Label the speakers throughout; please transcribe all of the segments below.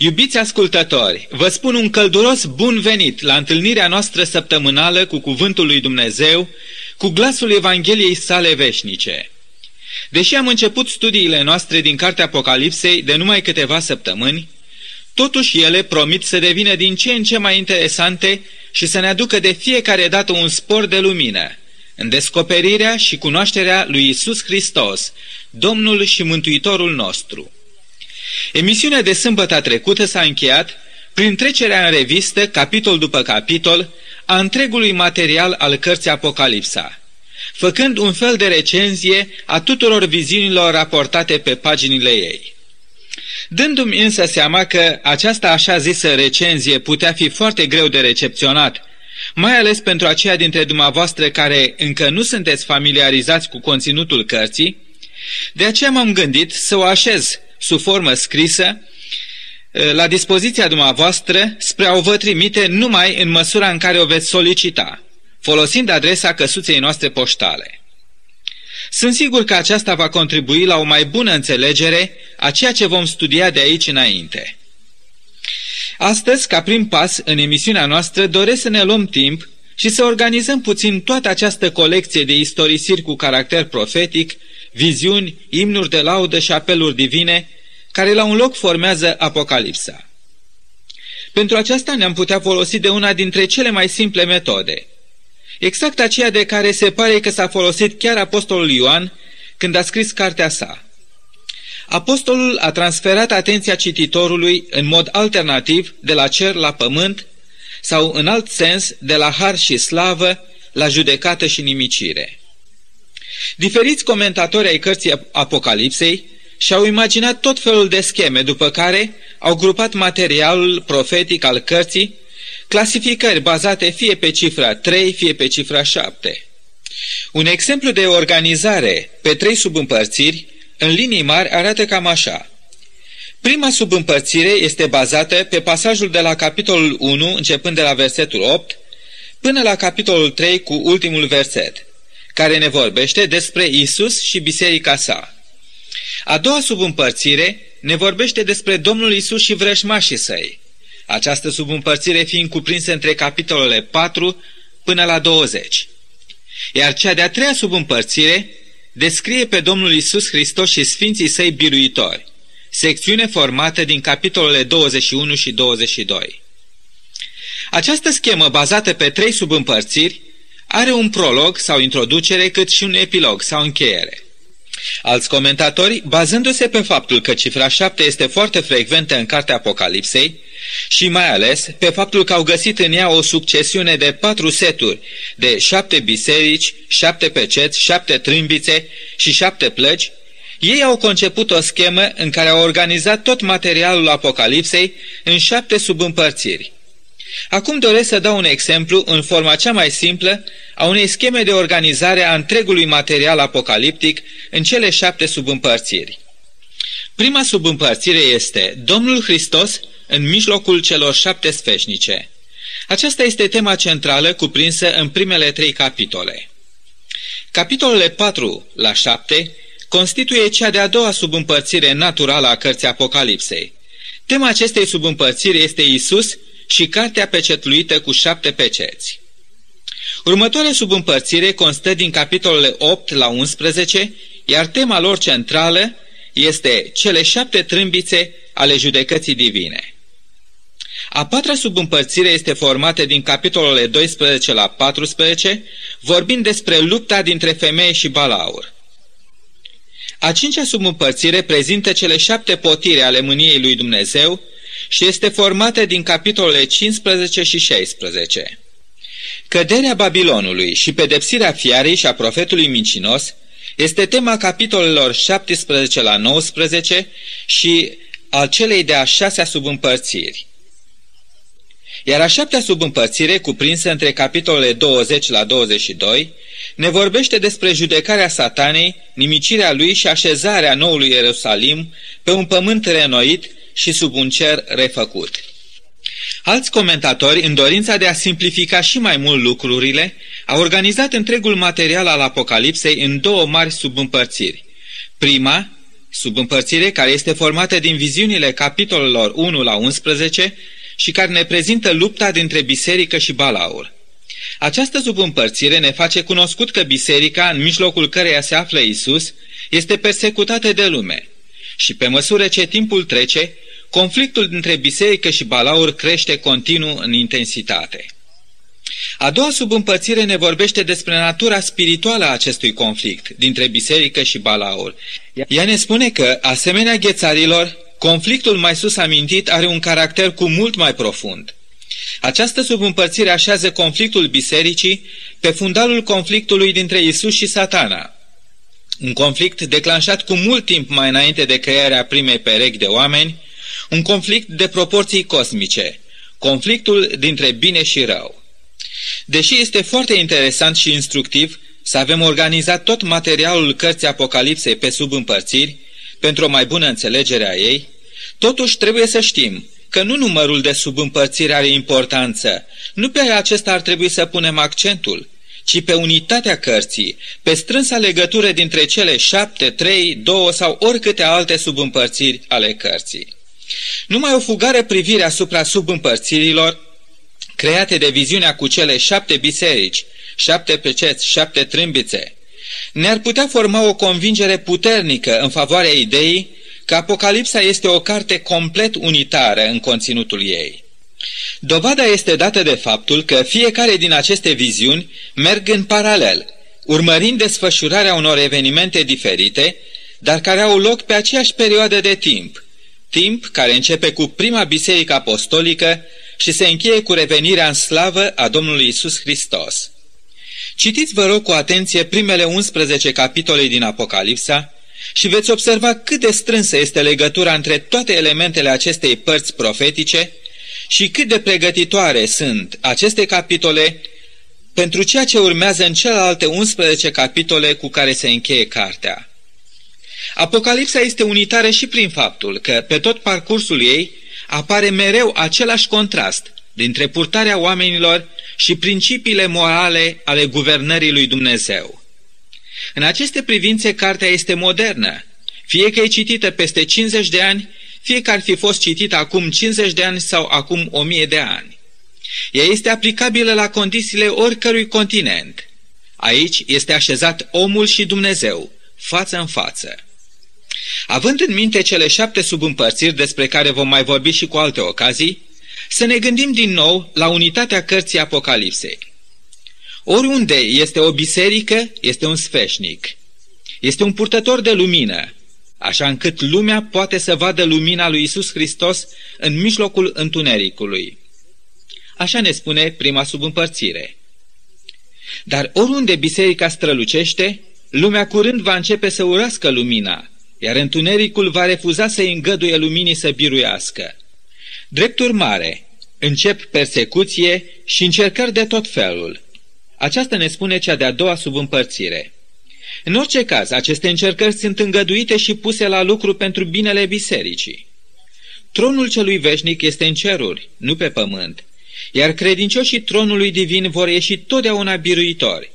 Speaker 1: Iubiți ascultători, vă spun un călduros bun venit la întâlnirea noastră săptămânală cu Cuvântul lui Dumnezeu, cu glasul Evangheliei sale veșnice. Deși am început studiile noastre din Cartea Apocalipsei de numai câteva săptămâni, totuși ele promit să devină din ce în ce mai interesante și să ne aducă de fiecare dată un spor de lumină în descoperirea și cunoașterea lui Isus Hristos, Domnul și Mântuitorul nostru. Emisiunea de sâmbătă trecută s-a încheiat prin trecerea în revistă, capitol după capitol, a întregului material al cărții Apocalipsa, făcând un fel de recenzie a tuturor viziunilor raportate pe paginile ei. Dându-mi însă seama că această așa zisă recenzie putea fi foarte greu de recepționat, mai ales pentru aceia dintre dumneavoastră care încă nu sunteți familiarizați cu conținutul cărții, de aceea m-am gândit să o așez sub formă scrisă la dispoziția dumneavoastră spre a o vă trimite numai în măsura în care o veți solicita, folosind adresa căsuței noastre poștale. Sunt sigur că aceasta va contribui la o mai bună înțelegere a ceea ce vom studia de aici înainte. Astăzi, ca prim pas în emisiunea noastră, doresc să ne luăm timp și să organizăm puțin toată această colecție de istorisiri cu caracter profetic, viziuni, imnuri de laudă și apeluri divine, care la un loc formează Apocalipsa. Pentru aceasta ne-am putea folosi de una dintre cele mai simple metode, exact aceea de care se pare că s-a folosit chiar Apostolul Ioan când a scris cartea sa. Apostolul a transferat atenția cititorului în mod alternativ de la cer la pământ sau în alt sens de la har și slavă la judecată și nimicire. Diferiți comentatori ai cărții Apocalipsei și-au imaginat tot felul de scheme, după care au grupat materialul profetic al cărții, clasificări bazate fie pe cifra 3, fie pe cifra 7. Un exemplu de organizare pe trei subîmpărțiri, în linii mari, arată cam așa. Prima subîmpărțire este bazată pe pasajul de la capitolul 1, începând de la versetul 8, până la capitolul 3 cu ultimul verset, care ne vorbește despre Isus și biserica sa. A doua subîmpărțire ne vorbește despre Domnul Isus și vrăjmașii săi, această subîmpărțire fiind cuprinsă între capitolele 4 până la 20. Iar cea de-a treia subîmpărțire descrie pe Domnul Isus Hristos și Sfinții Săi biruitori, secțiune formată din capitolele 21 și 22. Această schemă bazată pe trei subîmpărțiri are un prolog sau introducere cât și un epilog sau încheiere. Alți comentatori, bazându-se pe faptul că cifra 7 este foarte frecventă în cartea Apocalipsei și mai ales pe faptul că au găsit în ea o succesiune de patru seturi de șapte biserici, șapte peceți, șapte trâmbițe și șapte plăci, ei au conceput o schemă în care au organizat tot materialul Apocalipsei în șapte subîmpărțiri. Acum doresc să dau un exemplu în forma cea mai simplă a unei scheme de organizare a întregului material apocaliptic în cele șapte subîmpărțiri. Prima subîmpărțire este Domnul Hristos în mijlocul celor șapte sfeșnice. Aceasta este tema centrală cuprinsă în primele trei capitole. Capitolele 4 la 7 constituie cea de-a doua subîmpărțire naturală a cărții Apocalipsei. Tema acestei subîmpărțiri este Isus și cartea pecetluită cu șapte peceți. Următoarea subîmpărțire constă din capitolele 8 la 11, iar tema lor centrală este cele șapte trâmbițe ale judecății divine. A patra subîmpărțire este formată din capitolele 12 la 14, vorbind despre lupta dintre femeie și balaur. A cincea subîmpărțire prezintă cele șapte potire ale mâniei lui Dumnezeu și este formată din capitolele 15 și 16. Căderea Babilonului și pedepsirea fiarei și a profetului mincinos este tema capitolelor 17 la 19 și al celei de-a șasea subîmpărțiri. Iar a șaptea subîmpărțire, cuprinsă între capitolele 20 la 22, ne vorbește despre judecarea satanei, nimicirea lui și așezarea noului Ierusalim pe un pământ renoit și sub un cer refăcut. Alți comentatori, în dorința de a simplifica și mai mult lucrurile, au organizat întregul material al Apocalipsei în două mari subîmpărțiri. Prima, subîmpărțire care este formată din viziunile capitolelor 1 la 11 și care ne prezintă lupta dintre biserică și balaur. Această subîmpărțire ne face cunoscut că biserica, în mijlocul căreia se află Isus, este persecutată de lume. Și pe măsură ce timpul trece, conflictul dintre biserică și balaur crește continuu în intensitate. A doua subîmpărțire ne vorbește despre natura spirituală a acestui conflict dintre biserică și balaur. Ea ne spune că, asemenea ghețarilor, conflictul mai sus amintit are un caracter cu mult mai profund. Această subîmpărțire așează conflictul bisericii pe fundalul conflictului dintre Isus și satana. Un conflict declanșat cu mult timp mai înainte de crearea primei perechi de oameni, un conflict de proporții cosmice, conflictul dintre bine și rău. Deși este foarte interesant și instructiv să avem organizat tot materialul cărții Apocalipsei pe subîmpărțiri, pentru o mai bună înțelegere a ei, totuși trebuie să știm că nu numărul de subîmpărțiri are importanță, nu pe acesta ar trebui să punem accentul, ci pe unitatea cărții, pe strânsa legătură dintre cele șapte, trei, două sau oricâte alte subîmpărțiri ale cărții. Numai o fugare privire asupra subîmpărțirilor create de viziunea cu cele șapte biserici, șapte peceți, șapte trâmbițe, ne-ar putea forma o convingere puternică în favoarea ideii că Apocalipsa este o carte complet unitară în conținutul ei. Dovada este dată de faptul că fiecare din aceste viziuni merg în paralel, urmărind desfășurarea unor evenimente diferite, dar care au loc pe aceeași perioadă de timp, timp care începe cu prima biserică apostolică și se încheie cu revenirea în slavă a Domnului Isus Hristos. Citiți, vă rog, cu atenție primele 11 capitole din Apocalipsa și veți observa cât de strânsă este legătura între toate elementele acestei părți profetice și cât de pregătitoare sunt aceste capitole pentru ceea ce urmează în celelalte 11 capitole cu care se încheie cartea. Apocalipsa este unitară și prin faptul că, pe tot parcursul ei, apare mereu același contrast dintre purtarea oamenilor și principiile morale ale guvernării lui Dumnezeu. În aceste privințe, cartea este modernă, fie că e citită peste 50 de ani, fie că ar fi fost citită acum 50 de ani sau acum 1000 de ani. Ea este aplicabilă la condițiile oricărui continent. Aici este așezat omul și Dumnezeu, față în față. Având în minte cele șapte subîmpărțiri despre care vom mai vorbi și cu alte ocazii, să ne gândim din nou la unitatea cărții Apocalipsei. Oriunde este o biserică, este un sfeșnic. Este un purtător de lumină, așa încât lumea poate să vadă lumina lui Isus Hristos în mijlocul întunericului. Așa ne spune prima subîmpărțire. Dar oriunde biserica strălucește, lumea curând va începe să urască lumina, iar întunericul va refuza să îngăduie luminii să biruiască. Drept urmare, încep persecuție și încercări de tot felul. Aceasta ne spune cea de-a doua subîmpărțire. În orice caz, aceste încercări sunt îngăduite și puse la lucru pentru binele bisericii. Tronul celui veșnic este în ceruri, nu pe pământ, iar credincioșii tronului divin vor ieși totdeauna biruitori.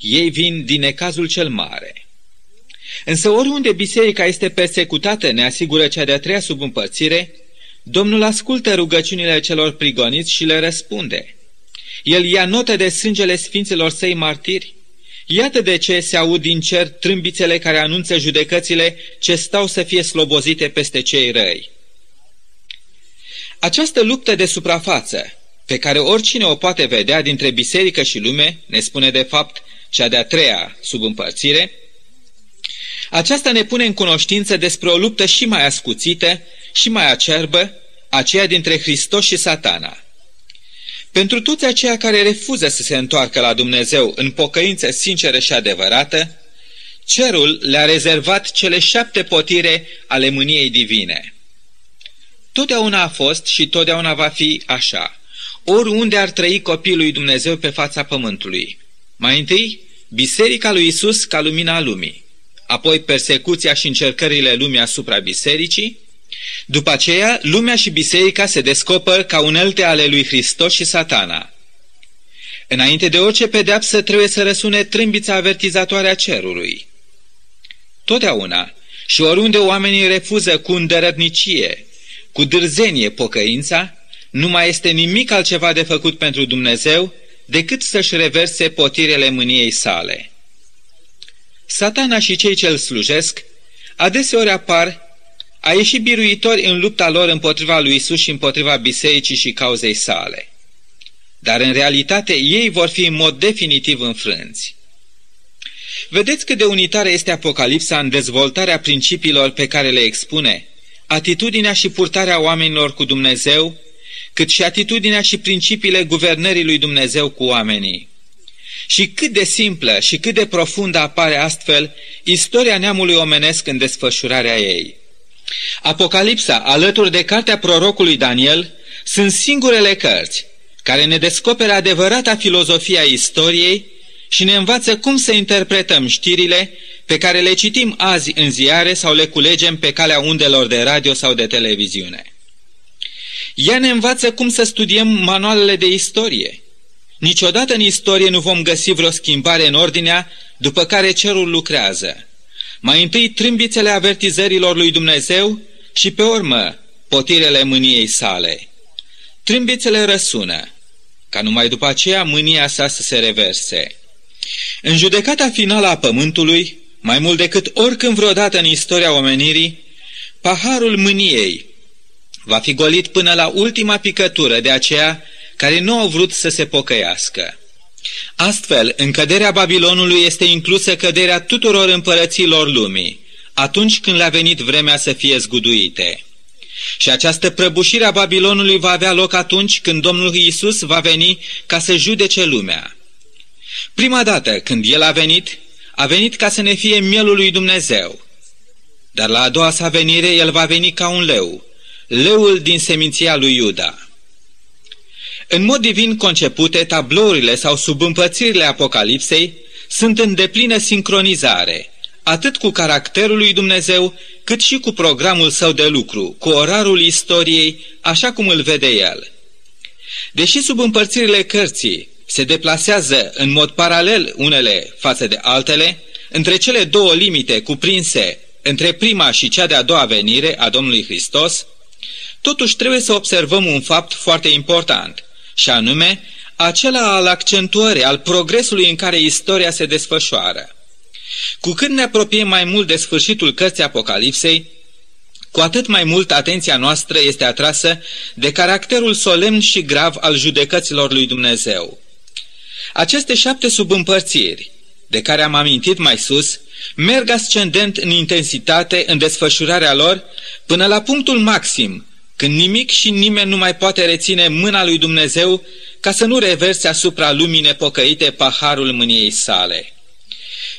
Speaker 1: Ei vin din necazul cel mare. Însă oriunde biserica este persecutată, ne asigură cea de-a treia subîmpărțire, Domnul ascultă rugăciunile celor prigoniți și le răspunde. El ia note de sângele sfinților săi martiri. Iată de ce se aud din cer trâmbițele care anunță judecățile ce stau să fie slobozite peste cei răi. Această luptă de suprafață, pe care oricine o poate vedea dintre biserică și lume, ne spune de fapt cea de-a treia subîmpărțire, aceasta ne pune în cunoștință despre o luptă și mai ascuțită și mai acerbă, aceea dintre Hristos și satana. Pentru toți aceia care refuză să se întoarcă la Dumnezeu în pocăință sinceră și adevărată, cerul le-a rezervat cele șapte potire ale mâniei divine. Totdeauna a fost și totdeauna va fi așa, oriunde ar trăi copilul lui Dumnezeu pe fața pământului. Mai întâi, Biserica lui Isus ca lumina lumii apoi persecuția și încercările lumii asupra bisericii, după aceea lumea și biserica se descoperă ca unelte ale lui Hristos și satana. Înainte de orice pedeapsă trebuie să răsune trâmbița avertizatoare a cerului. Totdeauna, Și oriunde oamenii refuză cu îndărătnicie, cu dârzenie pocăința, nu mai este nimic altceva de făcut pentru Dumnezeu decât să-și reverse potirele mâniei sale. Satana și cei ce îl slujesc adeseori apar a ieșit biruitori în lupta lor împotriva lui Isus și împotriva bisericii și cauzei sale. Dar în realitate ei vor fi în mod definitiv înfrânți. Vedeți cât de unitară este Apocalipsa în dezvoltarea principiilor pe care le expune, atitudinea și purtarea oamenilor cu Dumnezeu, cât și atitudinea și principiile guvernării lui Dumnezeu cu oamenii. Și cât de simplă și cât de profundă apare astfel istoria neamului omenesc în desfășurarea ei. Apocalipsa, alături de cartea prorocului Daniel, sunt singurele cărți care ne descoperă adevărata filozofia istoriei și ne învață cum să interpretăm știrile pe care le citim azi în ziare sau le culegem pe calea undelor de radio sau de televiziune. Ea ne învață cum să studiem manualele de istorie. Niciodată în istorie nu vom găsi vreo schimbare în ordinea după care cerul lucrează. Mai întâi trâmbițele avertizărilor lui Dumnezeu și pe urmă potirele mâniei sale. Trâmbițele răsună, ca numai după aceea mânia sa să se reverse. În judecata finală a pământului, mai mult decât oricând vreodată în istoria omenirii, paharul mâniei va fi golit până la ultima picătură de aceea care nu au vrut să se pocăiască. Astfel, în căderea Babilonului este inclusă căderea tuturor împărăților lumii, atunci când le-a venit vremea să fie zguduite. Și această prăbușire a Babilonului va avea loc atunci când Domnul Iisus va veni ca să judece lumea. Prima dată când El a venit, a venit ca să ne fie mielul lui Dumnezeu. Dar la a doua sa venire El va veni ca un leu, leul din seminția lui Iuda. În mod divin concepute, tablourile sau subîmpățirile Apocalipsei sunt în deplină sincronizare, atât cu caracterul lui Dumnezeu, cât și cu programul său de lucru, cu orarul istoriei, așa cum îl vede el. Deși subîmpărțirile cărții se deplasează în mod paralel unele față de altele, între cele două limite cuprinse între prima și cea de-a doua venire a Domnului Hristos, totuși trebuie să observăm un fapt foarte important – și anume acela al accentuării, al progresului în care istoria se desfășoară. Cu cât ne apropiem mai mult de sfârșitul cărții Apocalipsei, cu atât mai mult atenția noastră este atrasă de caracterul solemn și grav al judecăților lui Dumnezeu. Aceste șapte subîmpărțiri, de care am amintit mai sus, merg ascendent în intensitate în desfășurarea lor până la punctul maxim, când nimic și nimeni nu mai poate reține mâna lui Dumnezeu ca să nu reverse asupra lumii nepocăite paharul mâniei sale.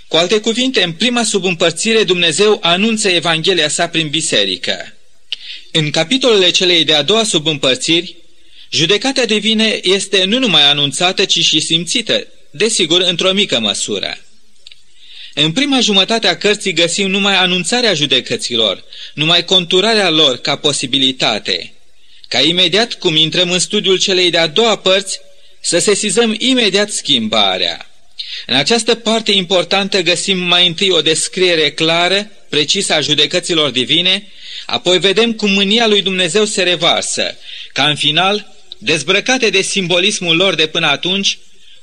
Speaker 1: Cu alte cuvinte, în prima subîmpărțire Dumnezeu anunță Evanghelia sa prin biserică. În capitolele celei de-a doua subîmpărțiri, judecata divine este nu numai anunțată, ci și simțită, desigur, într-o mică măsură. În prima jumătate a cărții găsim numai anunțarea judecăților, numai conturarea lor ca posibilitate, ca imediat cum intrăm în studiul celei de-a doua părți, să sesizăm imediat schimbarea. În această parte importantă găsim mai întâi o descriere clară, precisă a judecăților divine, apoi vedem cum mânia lui Dumnezeu se revarsă, ca în final, dezbrăcate de simbolismul lor de până atunci,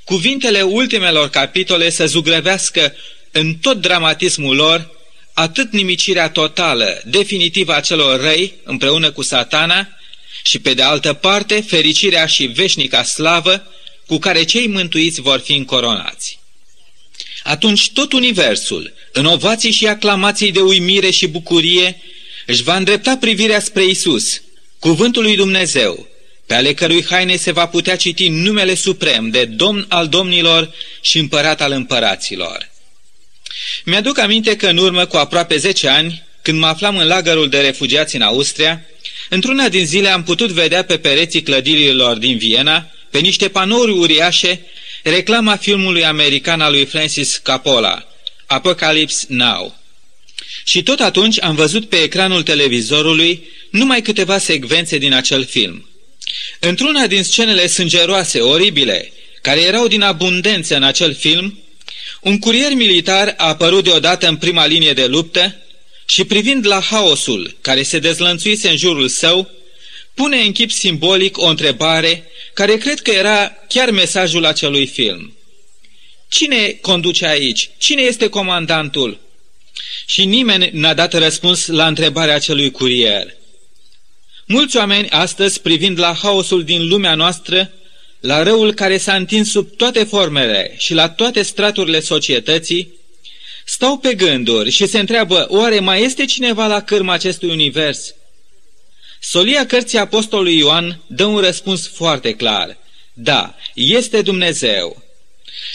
Speaker 1: cuvintele ultimelor capitole să zugrăvească în tot dramatismul lor, atât nimicirea totală, definitivă a celor răi, împreună cu satana, și pe de altă parte fericirea și veșnica slavă cu care cei mântuiți vor fi încoronați. Atunci tot universul, în ovații și aclamații de uimire și bucurie, își va îndrepta privirea spre Isus, cuvântul lui Dumnezeu, pe ale cărui haine se va putea citi numele suprem de Domn al domnilor și împărat al împăraților. Mi-aduc aminte că în urmă cu aproape 10 ani, când mă aflam în lagărul de refugiați în Austria, într-una din zile am putut vedea pe pereții clădirilor din Viena, pe niște panouri uriașe, reclama filmului american al lui Francis Coppola, Apocalypse Now. Și tot atunci am văzut pe ecranul televizorului numai câteva secvențe din acel film. Într-una din scenele sângeroase, oribile, care erau din abundență în acel film, un curier militar a apărut deodată în prima linie de luptă, și privind la haosul care se dezlănțuise în jurul său, pune în chip simbolic o întrebare care cred că era chiar mesajul acelui film. Cine conduce aici? Cine este comandantul? Și nimeni n-a dat răspuns la întrebarea acelui curier. Mulți oameni astăzi, privind la haosul din lumea noastră, la răul care s-a întins sub toate formele și la toate straturile societății, stau pe gânduri și se întreabă, oare mai este cineva la cârma acestui univers? Solia cărții Apostolului Ioan dă un răspuns foarte clar. Da, este Dumnezeu.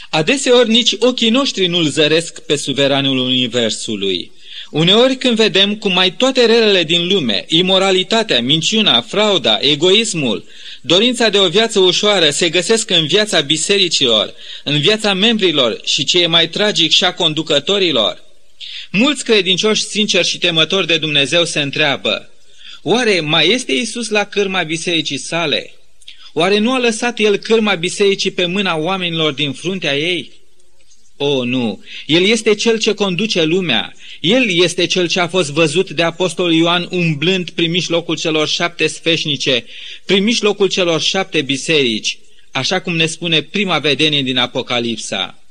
Speaker 1: Adeseori nici ochii noștri nu-L zăresc pe suveranul Universului. Uneori când vedem cum mai toate relele din lume, imoralitatea, minciuna, frauda, egoismul, dorința de o viață ușoară se găsesc în viața bisericilor, în viața membrilor și ce e mai tragic și a conducătorilor, mulți credincioși sinceri și temători de Dumnezeu se întreabă, oare mai este Isus la cârma bisericii sale? Oare nu a lăsat el cârma bisericii pe mâna oamenilor din fruntea ei? O, nu! El este cel ce conduce lumea. El este cel ce a fost văzut de apostolul Ioan umblând prin mijlocul celor șapte sfeșnice, prin mijlocul celor șapte biserici, așa cum ne spune prima vedenie din Apocalipsa.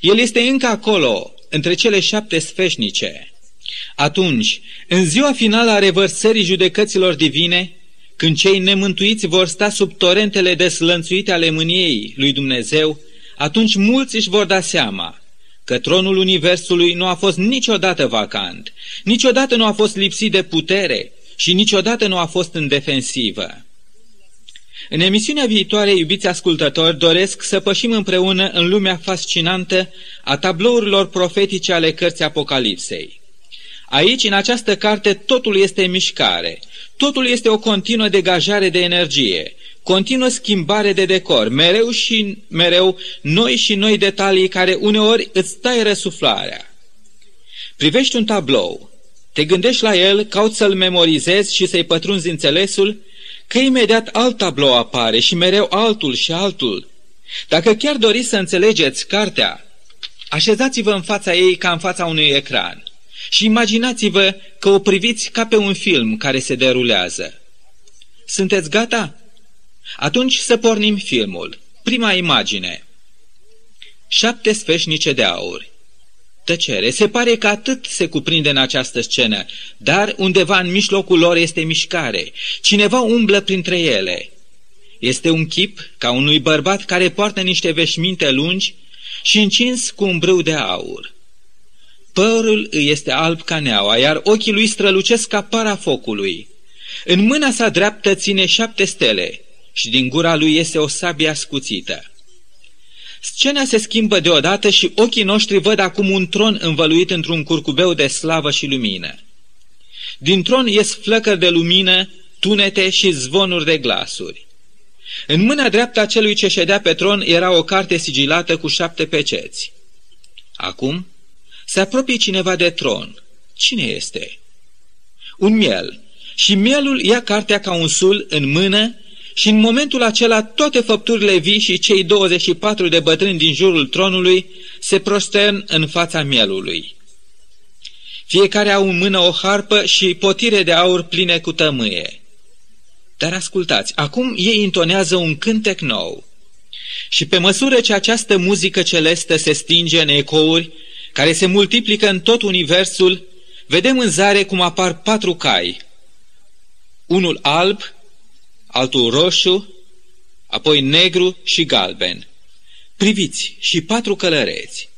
Speaker 1: El este încă acolo, între cele șapte sfeșnice. Atunci, în ziua finală a revărsării judecăților divine, când cei nemântuiți vor sta sub torentele deslănțuite ale mâniei lui Dumnezeu, atunci mulți își vor da seama că tronul Universului nu a fost niciodată vacant, niciodată nu a fost lipsit de putere și niciodată nu a fost în defensivă. În emisiunea viitoare, iubiți ascultători, doresc să pășim împreună în lumea fascinantă a tablourilor profetice ale cărții Apocalipsei. Aici, în această carte, totul este mișcare, totul este o continuă degajare de energie, continuă schimbare de decor, mereu și mereu noi și noi detalii care uneori îți stai răsuflarea. Privești un tablou, te gândești la el, cauți să-l memorizezi și să-i pătrunzi înțelesul, că imediat alt tablou apare și mereu altul și altul. Dacă chiar doriți să înțelegeți cartea, așezați-vă în fața ei ca în fața unui ecran și imaginați-vă că o priviți ca pe un film care se derulează. Sunteți gata? Atunci să pornim filmul. Prima imagine. Șapte sfeșnice de aur. Tăcere. Se pare că atât se cuprinde în această scenă, dar undeva în mijlocul lor este mișcare. Cineva umblă printre ele. Este un chip ca unui bărbat care poartă niște veșminte lungi și încins cu un brâu de aur. Părul îi este alb ca neaua, iar ochii lui strălucesc ca para focului. În mâna sa dreaptă ține șapte stele, și din gura lui iese o sabie ascuțită. Scena se schimbă deodată și ochii noștri văd acum un tron învăluit într-un curcubeu de slavă și lumină. Din tron ies flăcări de lumină, tunete și zvonuri de glasuri. În mâna dreaptă a celui ce ședea pe tron era o carte sigilată cu șapte peceți. Acum se apropie cineva de tron. Cine este? Un miel. Și mielul ia cartea ca un sul în mână și în momentul acela toate făpturile vii și cei 24 de bătrâni din jurul tronului se prostern în fața mielului. Fiecare au în mână o harpă și potire de aur pline cu tămâie. Dar ascultați, acum ei intonează un cântec nou. Și pe măsură ce această muzică celestă se stinge în ecouri, care se multiplică în tot universul, vedem în zare cum apar patru cai. Unul alb, altul roșu, apoi negru și galben. Priviți și patru călăreți.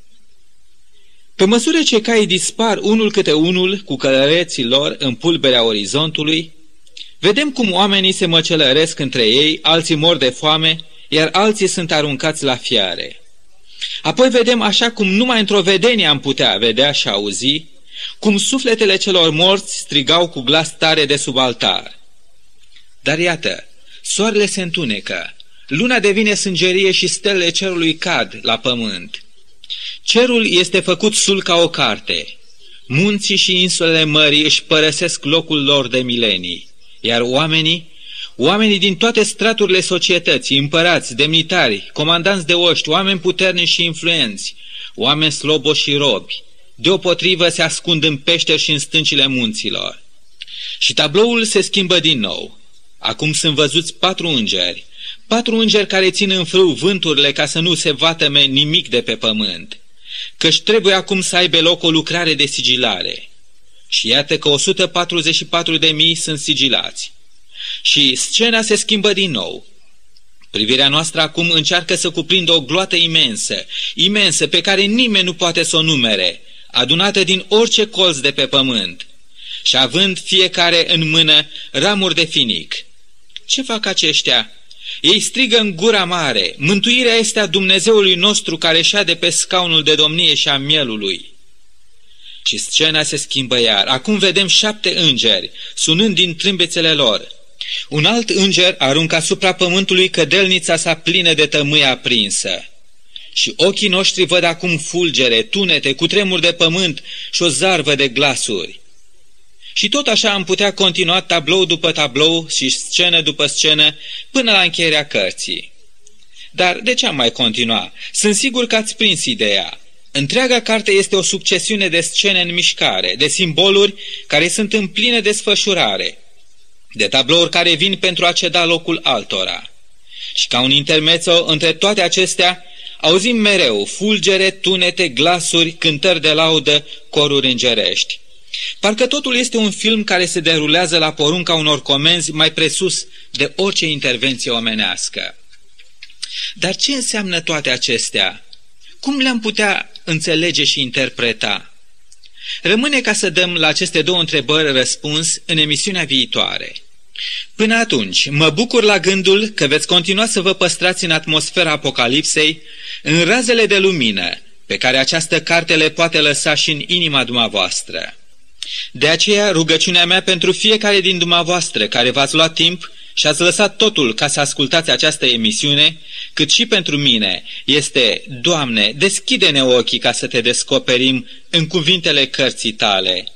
Speaker 1: Pe măsură ce caii dispar unul câte unul cu călăreții lor în pulberea orizontului, vedem cum oamenii se măcelăresc între ei, alții mor de foame, iar alții sunt aruncați la fiare. Apoi vedem așa cum numai într-o vedenie am putea vedea și auzi, cum sufletele celor morți strigau cu glas tare de sub altar. Dar iată, soarele se întunecă, luna devine sângerie și stelele cerului cad la pământ. Cerul este făcut sul ca o carte. Munții și insulele mării își părăsesc locul lor de milenii, iar oamenii, oamenii din toate straturile societății, împărați, demnitari, comandanți de oști, oameni puternici și influenți, oameni sloboși și robi, deopotrivă se ascund în peșteri și în stâncile munților. Și tabloul se schimbă din nou. Acum sunt văzuți patru îngeri, patru îngeri care țin în frâu vânturile ca să nu se vatăme nimic de pe pământ, căci trebuie acum să aibă loc o lucrare de sigilare. Și iată că 144 de mii sunt sigilați. Și scena se schimbă din nou. Privirea noastră acum încearcă să cuprindă o gloată imensă, imensă, pe care nimeni nu poate să o numere, adunată din orice colț de pe pământ, și având fiecare în mână ramuri de finic. Ce fac aceștia? Ei strigă în gura mare, mântuirea este a Dumnezeului nostru care șade pe scaunul de domnie și a mielului. Și scena se schimbă iar. Acum vedem șapte îngeri, sunând din trâmbețele lor. Un alt înger aruncă asupra pământului cădelnița sa plină de tămâie aprinsă. Și ochii noștri văd acum fulgere, tunete, cu tremur de pământ și o zarvă de glasuri. Și tot așa am putea continua tablou după tablou și scenă după scenă până la încheierea cărții. Dar de ce am mai continua? Sunt sigur că ați prins ideea. Întreaga carte este o succesiune de scene în mișcare, de simboluri care sunt în plină desfășurare, de tablouri care vin pentru a ceda locul altora. Și ca un intermețo între toate acestea, auzim mereu fulgere, tunete, glasuri, cântări de laudă, coruri îngerești. Parcă totul este un film care se derulează la porunca unor comenzi mai presus de orice intervenție omenească. Dar ce înseamnă toate acestea? Cum le-am putea înțelege și interpreta? Rămâne ca să dăm la aceste două întrebări răspuns în emisiunea viitoare. Până atunci, mă bucur la gândul că veți continua să vă păstrați în atmosfera Apocalipsei, în razele de lumină pe care această carte le poate lăsa și în inima dumneavoastră. De aceea, rugăciunea mea pentru fiecare din dumneavoastră care v-ați luat timp și ați lăsat totul ca să ascultați această emisiune, cât și pentru mine, este, Doamne, deschide-ne ochii ca să te descoperim în cuvintele cărții tale.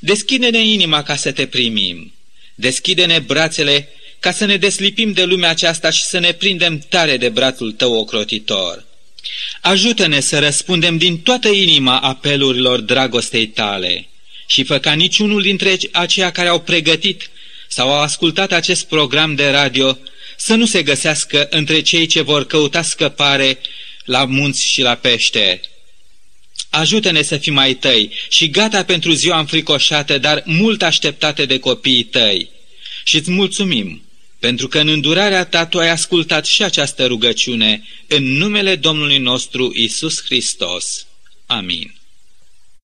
Speaker 1: Deschide-ne inima ca să te primim. Deschide-ne brațele ca să ne deslipim de lumea aceasta și să ne prindem tare de brațul tău ocrotitor. Ajută-ne să răspundem din toată inima apelurilor dragostei tale și fă ca niciunul dintre aceia care au pregătit sau au ascultat acest program de radio să nu se găsească între cei ce vor căuta scăpare la munți și la pește. Ajută-ne să fim mai tăi și gata pentru ziua înfricoșată, dar mult așteptate de copiii tăi. Și îți mulțumim, pentru că în îndurarea ta tu ai ascultat și această rugăciune în numele Domnului nostru Isus Hristos. Amin.